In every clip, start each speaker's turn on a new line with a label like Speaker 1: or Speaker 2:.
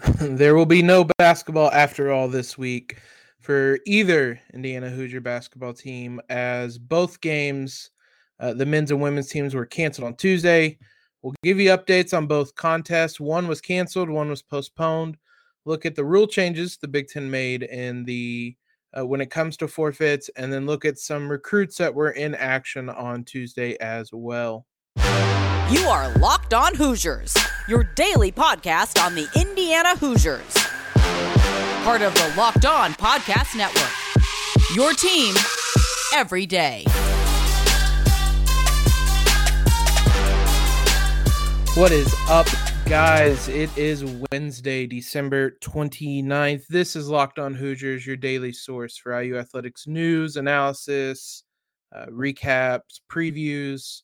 Speaker 1: there will be no basketball after all this week for either Indiana Hoosier basketball team, as both games, uh, the men's and women's teams, were canceled on Tuesday. We'll give you updates on both contests. One was canceled, one was postponed. Look at the rule changes the Big Ten made in the uh, when it comes to forfeits, and then look at some recruits that were in action on Tuesday as well.
Speaker 2: You are Locked On Hoosiers, your daily podcast on the Indiana Hoosiers. Part of the Locked On Podcast Network. Your team every day.
Speaker 1: What is up, guys? It is Wednesday, December 29th. This is Locked On Hoosiers, your daily source for IU athletics news, analysis, uh, recaps, previews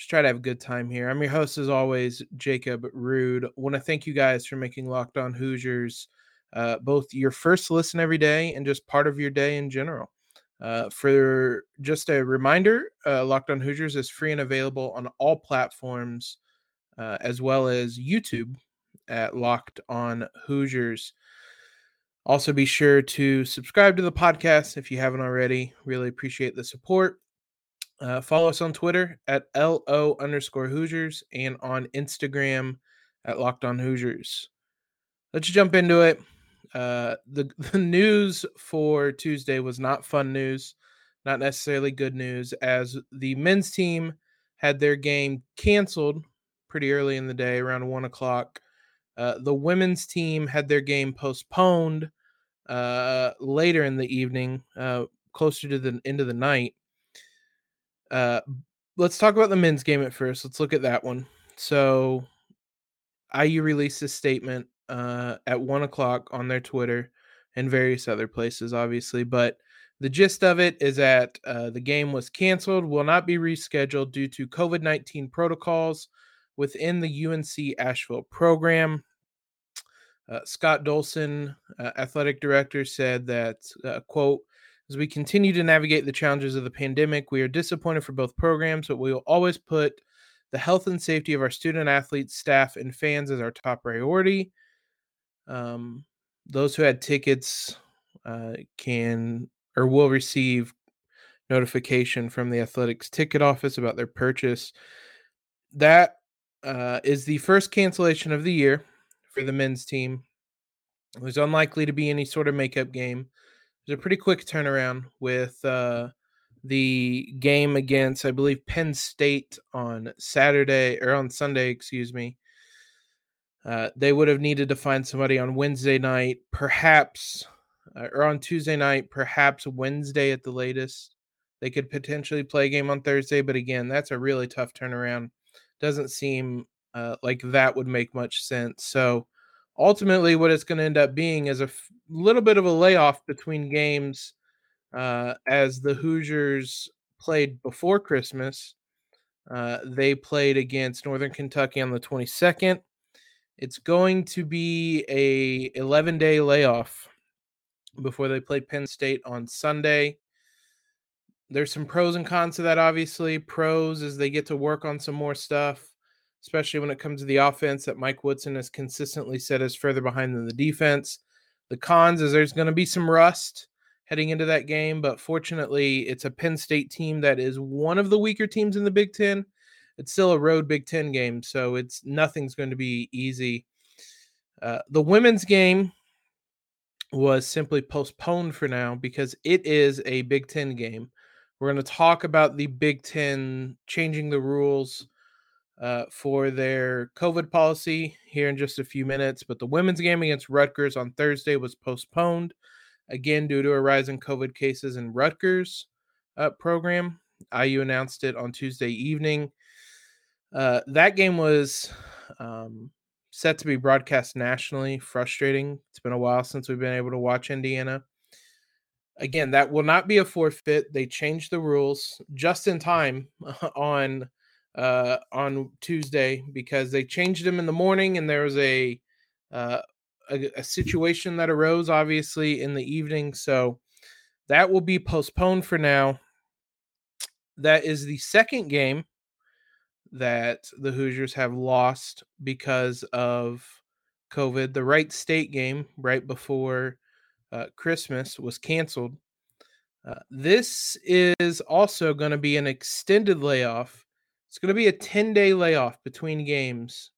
Speaker 1: just try to have a good time here. I'm your host, as always, Jacob Rude. Want to thank you guys for making Locked On Hoosiers uh, both your first listen every day and just part of your day in general. Uh, for just a reminder, uh, Locked On Hoosiers is free and available on all platforms, uh, as well as YouTube at Locked On Hoosiers. Also, be sure to subscribe to the podcast if you haven't already. Really appreciate the support. Uh, follow us on Twitter at LO underscore Hoosiers and on Instagram at Locked On Hoosiers. Let's jump into it. Uh, the, the news for Tuesday was not fun news, not necessarily good news, as the men's team had their game canceled pretty early in the day, around one o'clock. Uh, the women's team had their game postponed uh, later in the evening, uh, closer to the end of the night. Uh, let's talk about the men's game at first. Let's look at that one. So, IU released a statement uh, at one o'clock on their Twitter and various other places, obviously. But the gist of it is that uh, the game was canceled, will not be rescheduled due to COVID 19 protocols within the UNC Asheville program. Uh, Scott Dolson, uh, athletic director, said that, uh, quote, as we continue to navigate the challenges of the pandemic, we are disappointed for both programs, but we will always put the health and safety of our student athletes, staff, and fans as our top priority. Um, those who had tickets uh, can or will receive notification from the athletics ticket office about their purchase. That uh, is the first cancellation of the year for the men's team. There's unlikely to be any sort of makeup game was a pretty quick turnaround with uh, the game against, I believe, Penn State on Saturday or on Sunday, excuse me. Uh, they would have needed to find somebody on Wednesday night, perhaps, uh, or on Tuesday night, perhaps Wednesday at the latest. They could potentially play a game on Thursday, but again, that's a really tough turnaround. Doesn't seem uh, like that would make much sense. So, ultimately what it's going to end up being is a f- little bit of a layoff between games uh, as the Hoosiers played before Christmas. Uh, they played against Northern Kentucky on the 22nd. It's going to be a 11 day layoff before they play Penn State on Sunday. There's some pros and cons to that, obviously. Pros is they get to work on some more stuff especially when it comes to the offense that Mike Woodson has consistently said is further behind than the defense. The cons is there's going to be some rust heading into that game, but fortunately, it's a Penn State team that is one of the weaker teams in the Big Ten. It's still a road Big Ten game, so it's nothing's going to be easy. Uh, the women's game was simply postponed for now because it is a Big Ten game. We're going to talk about the Big Ten changing the rules uh, for their COVID policy here in just a few minutes. But the women's game against Rutgers on Thursday was postponed again due to a rise in COVID cases in Rutgers. uh, program. IU announced it on Tuesday evening. Uh, that game was um, set to be broadcast nationally. Frustrating. It's been a while since we've been able to watch Indiana. Again, that will not be a forfeit. They changed the rules just in time on uh, on Tuesday because they changed them in the morning, and there was a, uh, a a situation that arose obviously in the evening. So that will be postponed for now. That is the second game that the Hoosiers have lost because of COVID. The Wright State game right before uh, Christmas was canceled. Uh, this is also going to be an extended layoff. It's going to be a 10 day layoff between games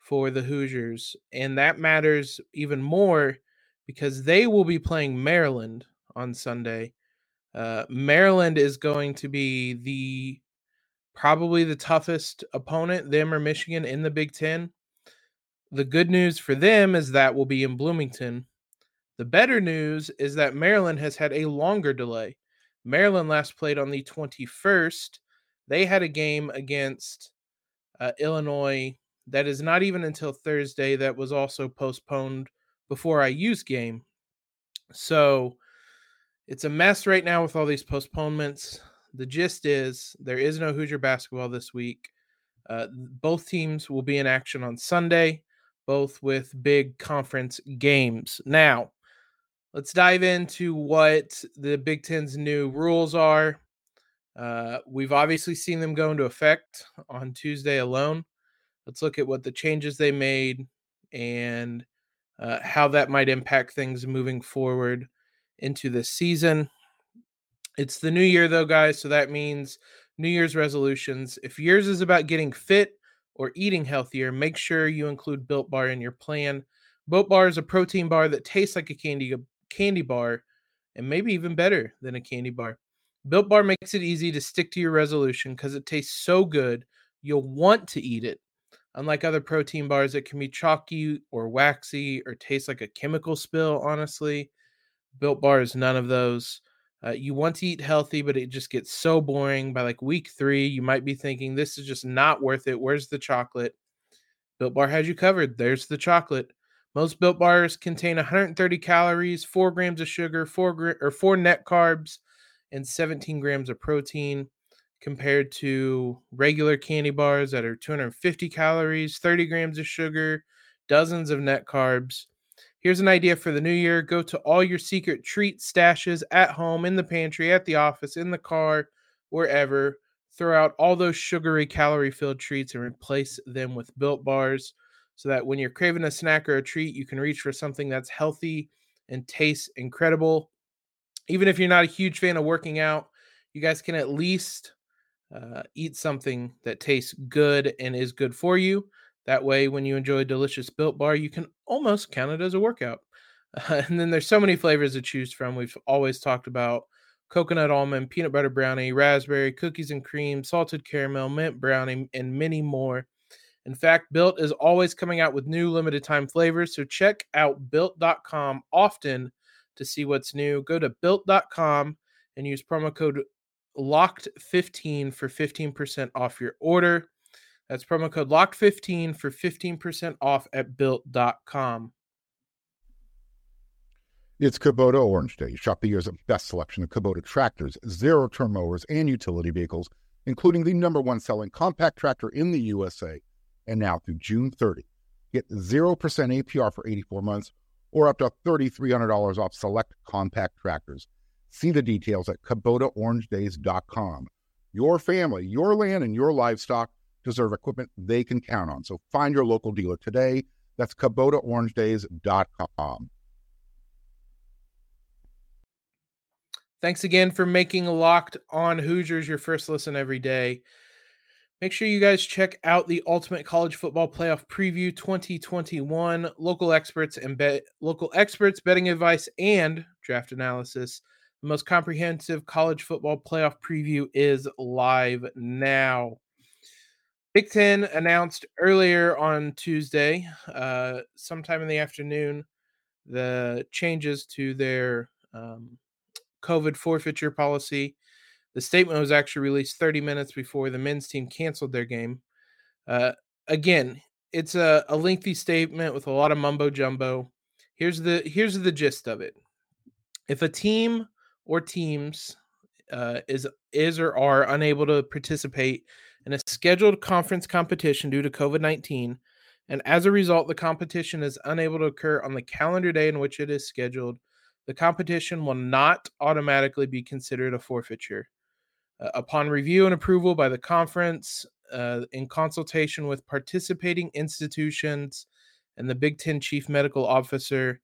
Speaker 1: for the Hoosiers. And that matters even more because they will be playing Maryland on Sunday. Uh, Maryland is going to be the probably the toughest opponent, them or Michigan in the Big Ten. The good news for them is that will be in Bloomington. The better news is that Maryland has had a longer delay. Maryland last played on the 21st. They had a game against uh, Illinois that is not even until Thursday, that was also postponed before IU's game. So it's a mess right now with all these postponements the gist is there is no Hoosier basketball this week. Uh, both teams will be in action on Sunday, both with big conference games. Now, let's dive into what the Big Ten's new rules are. Uh, we've obviously seen them go into effect on Tuesday alone. Let's look at what the changes they made and uh, how that might impact things moving forward into the season. It's the new year, though, guys. So that means New Year's resolutions. If yours is about getting fit or eating healthier, make sure you include Built Bar in your plan. Built Bar is a protein bar that tastes like a candy candy bar, and maybe even better than a candy bar. Built Bar makes it easy to stick to your resolution because it tastes so good you'll want to eat it. Unlike other protein bars that can be chalky or waxy or taste like a chemical spill, honestly, Built Bar is none of those. Uh, you want to eat healthy, but it just gets so boring. By like week three, you might be thinking, this is just not worth it. Where's the chocolate? Built Bar has you covered. There's the chocolate. Most Built Bars contain 130 calories, 4 grams of sugar, 4 gr- or 4 net carbs, and 17 grams of protein compared to regular candy bars that are 250 calories, 30 grams of sugar, dozens of net carbs, Here's an idea for the new year go to all your secret treat stashes at home, in the pantry, at the office, in the car, wherever. Throw out all those sugary, calorie filled treats and replace them with built bars so that when you're craving a snack or a treat, you can reach for something that's healthy and tastes incredible. Even if you're not a huge fan of working out, you guys can at least uh, eat something that tastes good and is good for you. That way, when you enjoy a delicious built bar, you can almost count it as a workout. Uh, and then there's so many flavors to choose from. We've always talked about coconut almond, peanut butter brownie, raspberry, cookies and cream, salted caramel, mint brownie, and many more. In fact, Built is always coming out with new limited time flavors. So check out built.com often to see what's new. Go to built.com and use promo code locked15 for 15% off your order. That's promo code LOCK15 for 15% off at built.com.
Speaker 3: It's Kubota Orange Day. Shop the year's best selection of Kubota tractors, zero turn mowers, and utility vehicles, including the number one selling compact tractor in the USA. And now through June 30, get 0% APR for 84 months or up to $3,300 off select compact tractors. See the details at KubotaOrangeDays.com. Your family, your land, and your livestock deserve equipment they can count on. So find your local dealer today. That's KubotaOrangeDays.com.
Speaker 1: Thanks again for making Locked on Hoosiers your first listen every day. Make sure you guys check out the Ultimate College Football Playoff Preview 2021. Local experts and bet local experts, betting advice, and draft analysis. The most comprehensive college football playoff preview is live now. Big Ten announced earlier on Tuesday, uh, sometime in the afternoon, the changes to their um, COVID forfeiture policy. The statement was actually released 30 minutes before the men's team canceled their game. Uh, again, it's a, a lengthy statement with a lot of mumbo jumbo. Here's the here's the gist of it. If a team or teams uh, is is or are unable to participate in a scheduled conference competition due to COVID nineteen, and as a result, the competition is unable to occur on the calendar day in which it is scheduled, the competition will not automatically be considered a forfeiture. Uh, upon review and approval by the conference, uh, in consultation with participating institutions and the Big Ten chief medical officer,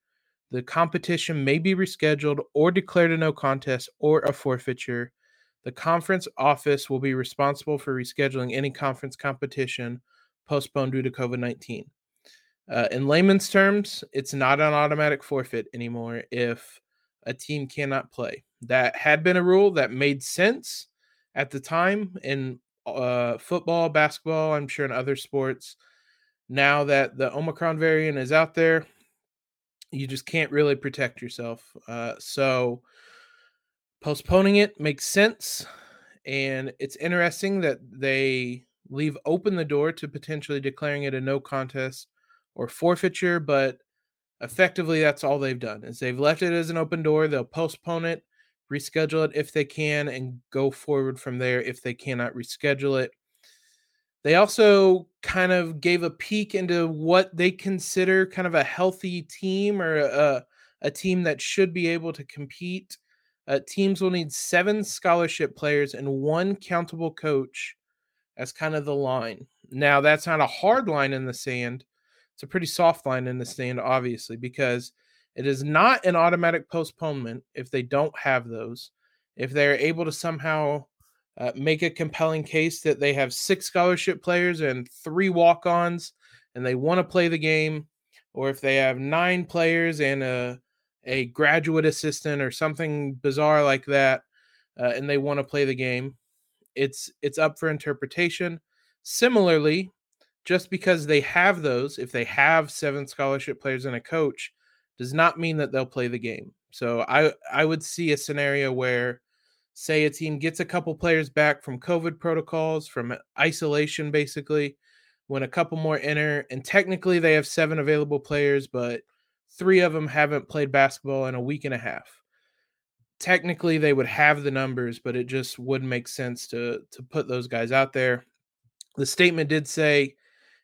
Speaker 1: the competition may be rescheduled or declared a no contest or a forfeiture. The conference office will be responsible for rescheduling any conference competition postponed due to COVID 19. Uh, in layman's terms, it's not an automatic forfeit anymore if a team cannot play. That had been a rule that made sense at the time in uh, football, basketball, I'm sure in other sports. Now that the Omicron variant is out there, you just can't really protect yourself. Uh, so postponing it makes sense. And it's interesting that they leave open the door to potentially declaring it a no contest or forfeiture, but effectively that's all they've done is they've left it as an open door. They'll postpone it, reschedule it if they can, and go forward from there if they cannot reschedule it. They also kind of gave a peek into what they consider kind of a healthy team or a, a team that should be able to compete. Uh, teams will need seven scholarship players and one countable coach as kind of the line. Now, that's not a hard line in the sand. It's a pretty soft line in the sand, obviously, because it is not an automatic postponement if they don't have those. If they're able to somehow uh, make a compelling case that they have six scholarship players and three walk ons and they want to play the game, or if they have nine players and a, a graduate assistant or something bizarre like that, uh, and they want to play the game, it's it's up for interpretation. Similarly, just because they have those, if they have seven scholarship players and a coach, does not mean that they'll play the game. So I I would see a scenario where say a team gets a couple players back from COVID protocols, from isolation basically, when a couple more enter and technically they have seven available players but three of them haven't played basketball in a week and a half technically they would have the numbers, but it just wouldn't make sense to to put those guys out there. The statement did say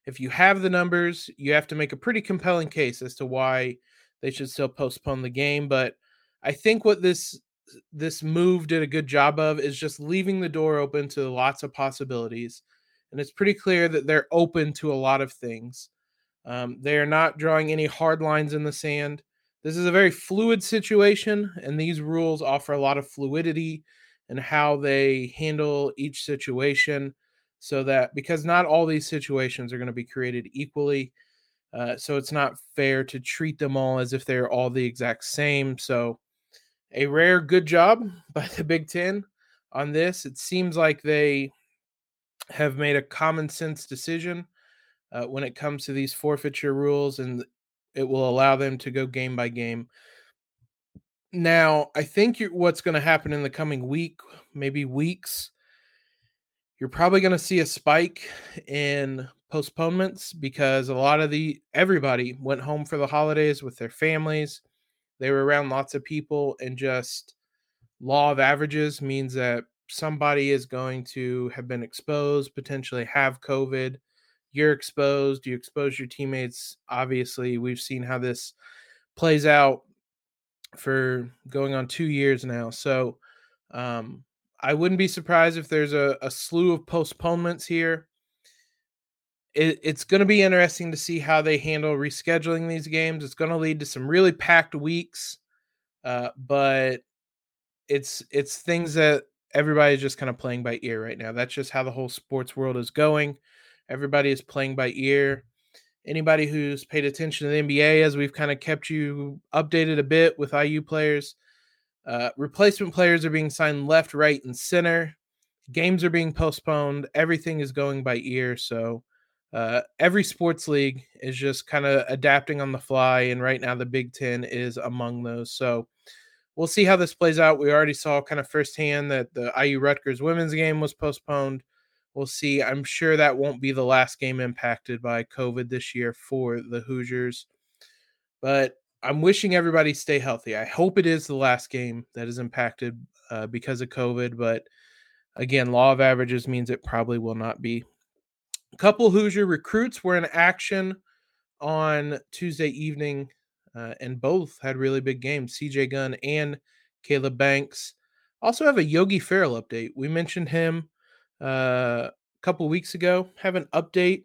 Speaker 1: if you have the numbers, you have to make a pretty compelling case as to why they should still postpone the game, but I think what this this move did a good job of is just leaving the door open to lots of possibilities. And it's pretty clear that they're open to a lot of things. Um, they are not drawing any hard lines in the sand. This is a very fluid situation, and these rules offer a lot of fluidity in how they handle each situation. So that because not all these situations are going to be created equally, uh, so it's not fair to treat them all as if they're all the exact same. So, a rare good job by the Big Ten on this. It seems like they have made a common sense decision uh, when it comes to these forfeiture rules, and it will allow them to go game by game. Now, I think what's going to happen in the coming week, maybe weeks, you're probably going to see a spike in postponements because a lot of the everybody went home for the holidays with their families. They were around lots of people and just law of averages means that somebody is going to have been exposed, potentially have COVID you're exposed, you expose your teammates. Obviously, we've seen how this plays out for going on two years now. So um, I wouldn't be surprised if there's a, a slew of postponements here. It, it's going to be interesting to see how they handle rescheduling these games. It's going to lead to some really packed weeks, uh, but it's it's things that everybody's just kind of playing by ear right now. That's just how the whole sports world is going. Everybody is playing by ear. Anybody who's paid attention to the NBA, as we've kind of kept you updated a bit with IU players, uh, replacement players are being signed left, right, and center. Games are being postponed. Everything is going by ear. So uh, every sports league is just kind of adapting on the fly. And right now, the Big Ten is among those. So we'll see how this plays out. We already saw kind of firsthand that the IU Rutgers women's game was postponed. We'll see. I'm sure that won't be the last game impacted by COVID this year for the Hoosiers. But I'm wishing everybody stay healthy. I hope it is the last game that is impacted uh, because of COVID. But again, law of averages means it probably will not be. Couple Hoosier recruits were in action on Tuesday evening uh, and both had really big games. CJ Gunn and Kaleb Banks also have a Yogi Ferrell update. We mentioned him uh, a couple weeks ago. Have an update,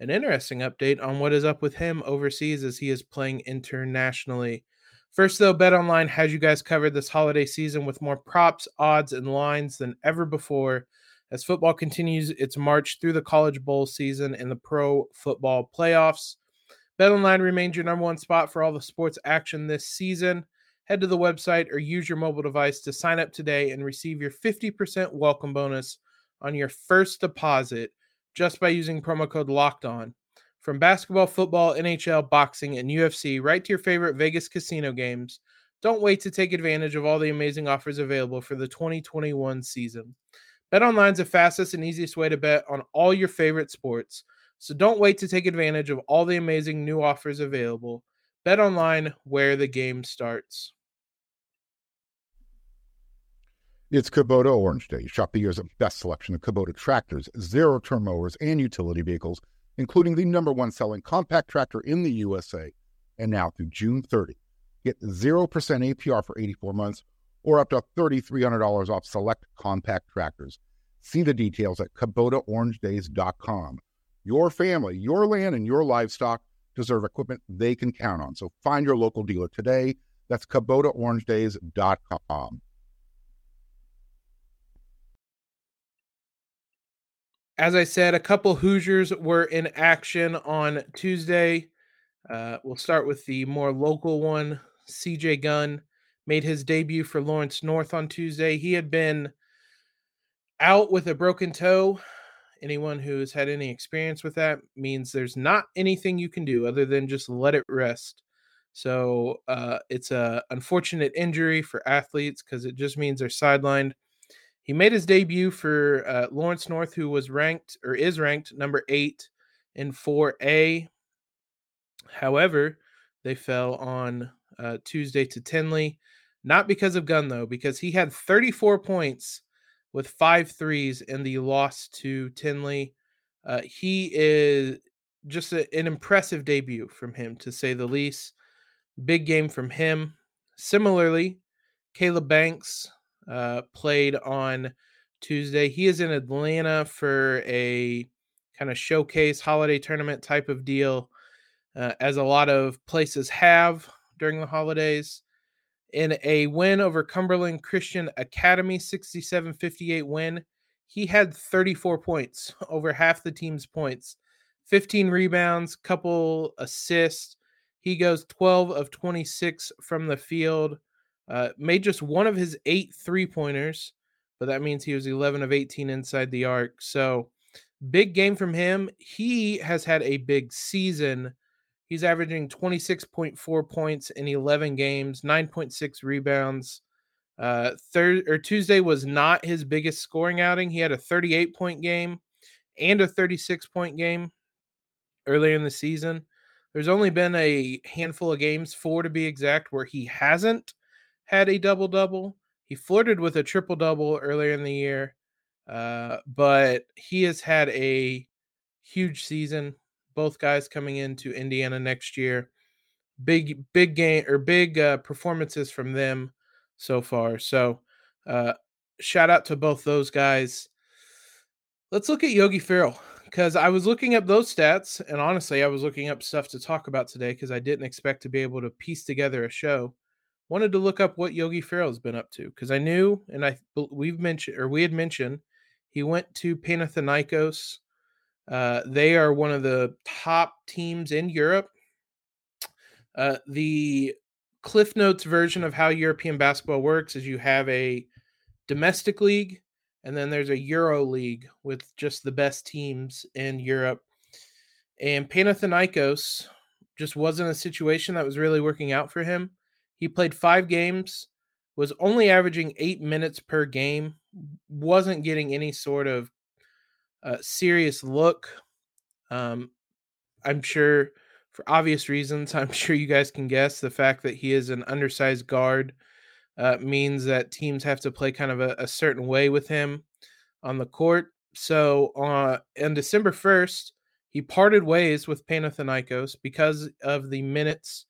Speaker 1: an interesting update on what is up with him overseas as he is playing internationally. First, though, Bet Online has you guys covered this holiday season with more props, odds, and lines than ever before as football continues its march through the college bowl season and the pro football playoffs. BetOnline remains your number one spot for all the sports action this season. Head to the website or use your mobile device to sign up today and receive your 50% welcome bonus on your first deposit just by using promo code Locked On. From basketball, football, NHL, boxing, and UFC, right to your favorite Vegas casino games. Don't wait to take advantage of all the amazing offers available for the 2021 season. BetOnline is the fastest and easiest way to bet on all your favorite sports. So don't wait to take advantage of all the amazing new offers available. Bet online where the game starts.
Speaker 3: It's Kubota Orange Day. Shop the year's best selection of Kubota tractors, zero turn mowers, and utility vehicles, including the number one selling compact tractor in the USA. And now through June 30, get 0% APR for 84 months or up to $3,300 off select compact tractors. See the details at KubotaOrangeDays.com. Your family, your land, and your livestock deserve equipment they can count on. So find your local dealer today. That's KubotaOrangeDays.com.
Speaker 1: As I said, a couple Hoosiers were in action on Tuesday. Uh, we'll start with the more local one. CJ Gunn made his debut for Lawrence North on Tuesday. He had been out with a broken toe anyone who's had any experience with that means there's not anything you can do other than just let it rest. So uh, it's a unfortunate injury for athletes because it just means they're sidelined. He made his debut for uh, Lawrence North, who was ranked or is ranked number eight in 4A. However, they fell on uh, Tuesday to Tindley, not because of Gunn though, because he had 34 points with five threes in the loss to Tindley. Uh, he is just a, an impressive debut from him, to say the least. Big game from him. Similarly, Kaleb Banks uh, played on Tuesday. He is in Atlanta for a kind of showcase holiday tournament type of deal, uh, as a lot of places have during the holidays in a win over Cumberland Christian Academy, 67 58 win. He had 34 points, over half the team's points, 15 rebounds, couple assists. He goes 12 of 26 from the field, uh, made just one of his eight three pointers, but that means he was 11 of 18 inside the arc. So, big game from him. He has had a big season He's averaging 26.4 points in 11 games, 9.6 rebounds. Uh, third or Tuesday was not his biggest scoring outing. He had a 38 point game and a 36 point game earlier in the season. There's only been a handful of games, four to be exact, where he hasn't had a double double. He flirted with a triple double earlier in the year, uh, but he has had a huge season both guys coming into Indiana next year. Big, big game or big uh, performances from them so far. So, uh, shout out to both those guys. Let's look at Yogi Ferrell because I was looking up those stats, and honestly, I was looking up stuff to talk about today because I didn't expect to be able to piece together a show. Wanted to look up what Yogi Ferrell's been up to because I knew, and I we've mentioned or we had mentioned he went to Panathinaikos uh, they are one of the top teams in Europe. Uh, the Cliff Notes version of how European basketball works is you have a domestic league and then there's a Euro league with just the best teams in Europe. And Panathinaikos just wasn't a situation that was really working out for him. He played five games, was only averaging eight minutes per game, wasn't getting any sort of uh, serious look. Um, I'm sure for obvious reasons, I'm sure you guys can guess the fact that he is an undersized guard uh, means that teams have to play kind of a, a, certain way with him on the court. So uh, on December 1st, he parted ways with Panathinaikos because of the minutes.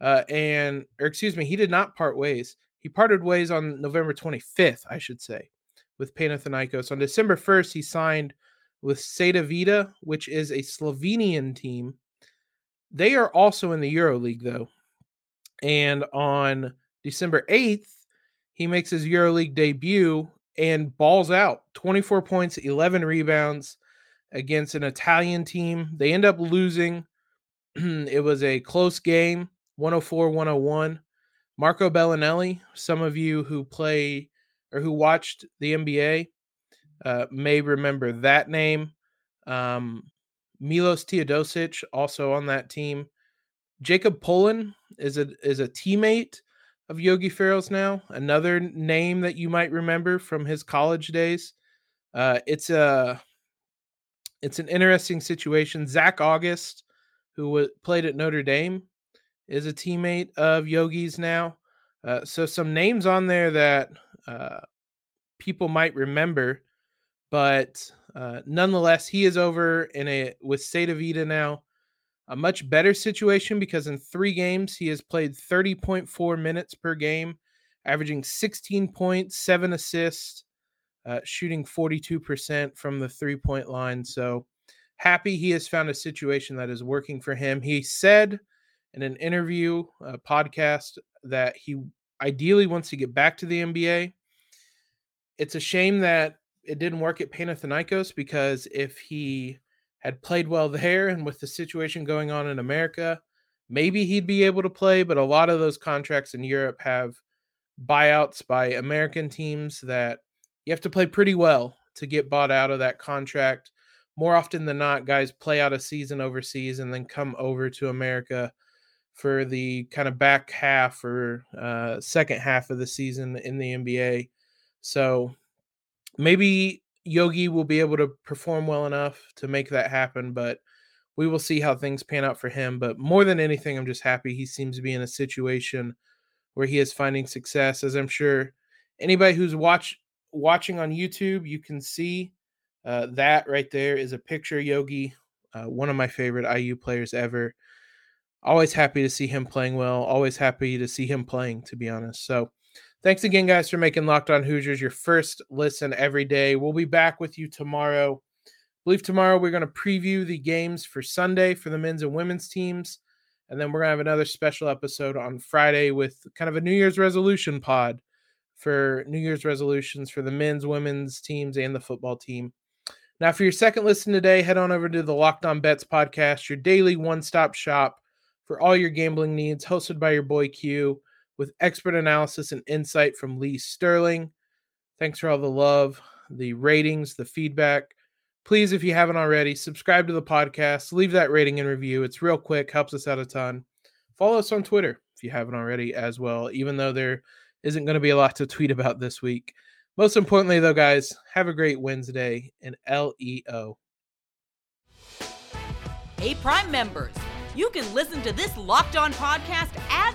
Speaker 1: Uh, and, or excuse me, he did not part ways. He parted ways on November 25th, I should say, with Panathinaikos. On December 1st, he signed with Cedevita, which is a Slovenian team. They are also in the EuroLeague, though. And on December 8th, he makes his EuroLeague debut and balls out 24 points, 11 rebounds against an Italian team. They end up losing. it was a close game, 104 101. Marco Belinelli, some of you who play or who watched the NBA uh, may remember that name. Um, Milos Teodosic also on that team. Jacob Pullen is a is a teammate of Yogi Ferrell's now. Another name that you might remember from his college days. Uh, it's a it's an interesting situation. Zach Auguste, who w- played at Notre Dame, is a teammate of Yogi's now. Uh, so some names on there that uh, people might remember but uh, nonetheless, he is over in a with Cedevita now. A much better situation because in three games he has played 30.4 minutes per game, averaging 16 points, seven assists, uh, shooting 42% from the three point line. So happy he has found a situation that is working for him. He said in an interview, a podcast, that he ideally wants to get back to the NBA. It's a shame that it didn't work at Panathinaikos because if he had played well there and with the situation going on in America, maybe he'd be able to play. But a lot of those contracts in Europe have buyouts by American teams that you have to play pretty well to get bought out of that contract. More often than not, guys play out a season overseas and then come over to America for the kind of back half or uh, second half of the season in the NBA. So maybe Yogi will be able to perform well enough to make that happen, but we will see how things pan out for him. But more than anything, I'm just happy he seems to be in a situation where he is finding success. As I'm sure anybody who's watch watching on YouTube, you can see uh, that right there is a picture Yogi, uh, one of my favorite IU players ever. Always happy to see him playing well. Always happy to see him playing, to be honest. So Thanks again, guys, for making Locked On Hoosiers your first listen every day. We'll be back with you tomorrow. I believe tomorrow we're going to preview the games for Sunday for the men's and women's teams. And then we're going to have another special episode on Friday with kind of a New Year's resolution pod for New Year's resolutions for the men's, women's teams, and the football team. Now, for your second listen today, head on over to the Locked On Bets podcast, your daily one stop shop for all your gambling needs, hosted by your boy Q with expert analysis and insight from Lee Sterling. Thanks for all the love, the ratings, the feedback. Please, if you haven't already, subscribe to the podcast, leave that rating and review. It's real quick, helps us out a ton. Follow us on Twitter if you haven't already as well, even though there isn't going to be a lot to tweet about this week. Most importantly, though, guys, have a great Wednesday and LEO.
Speaker 2: Hey, Prime members you can listen to this Locked On podcast ad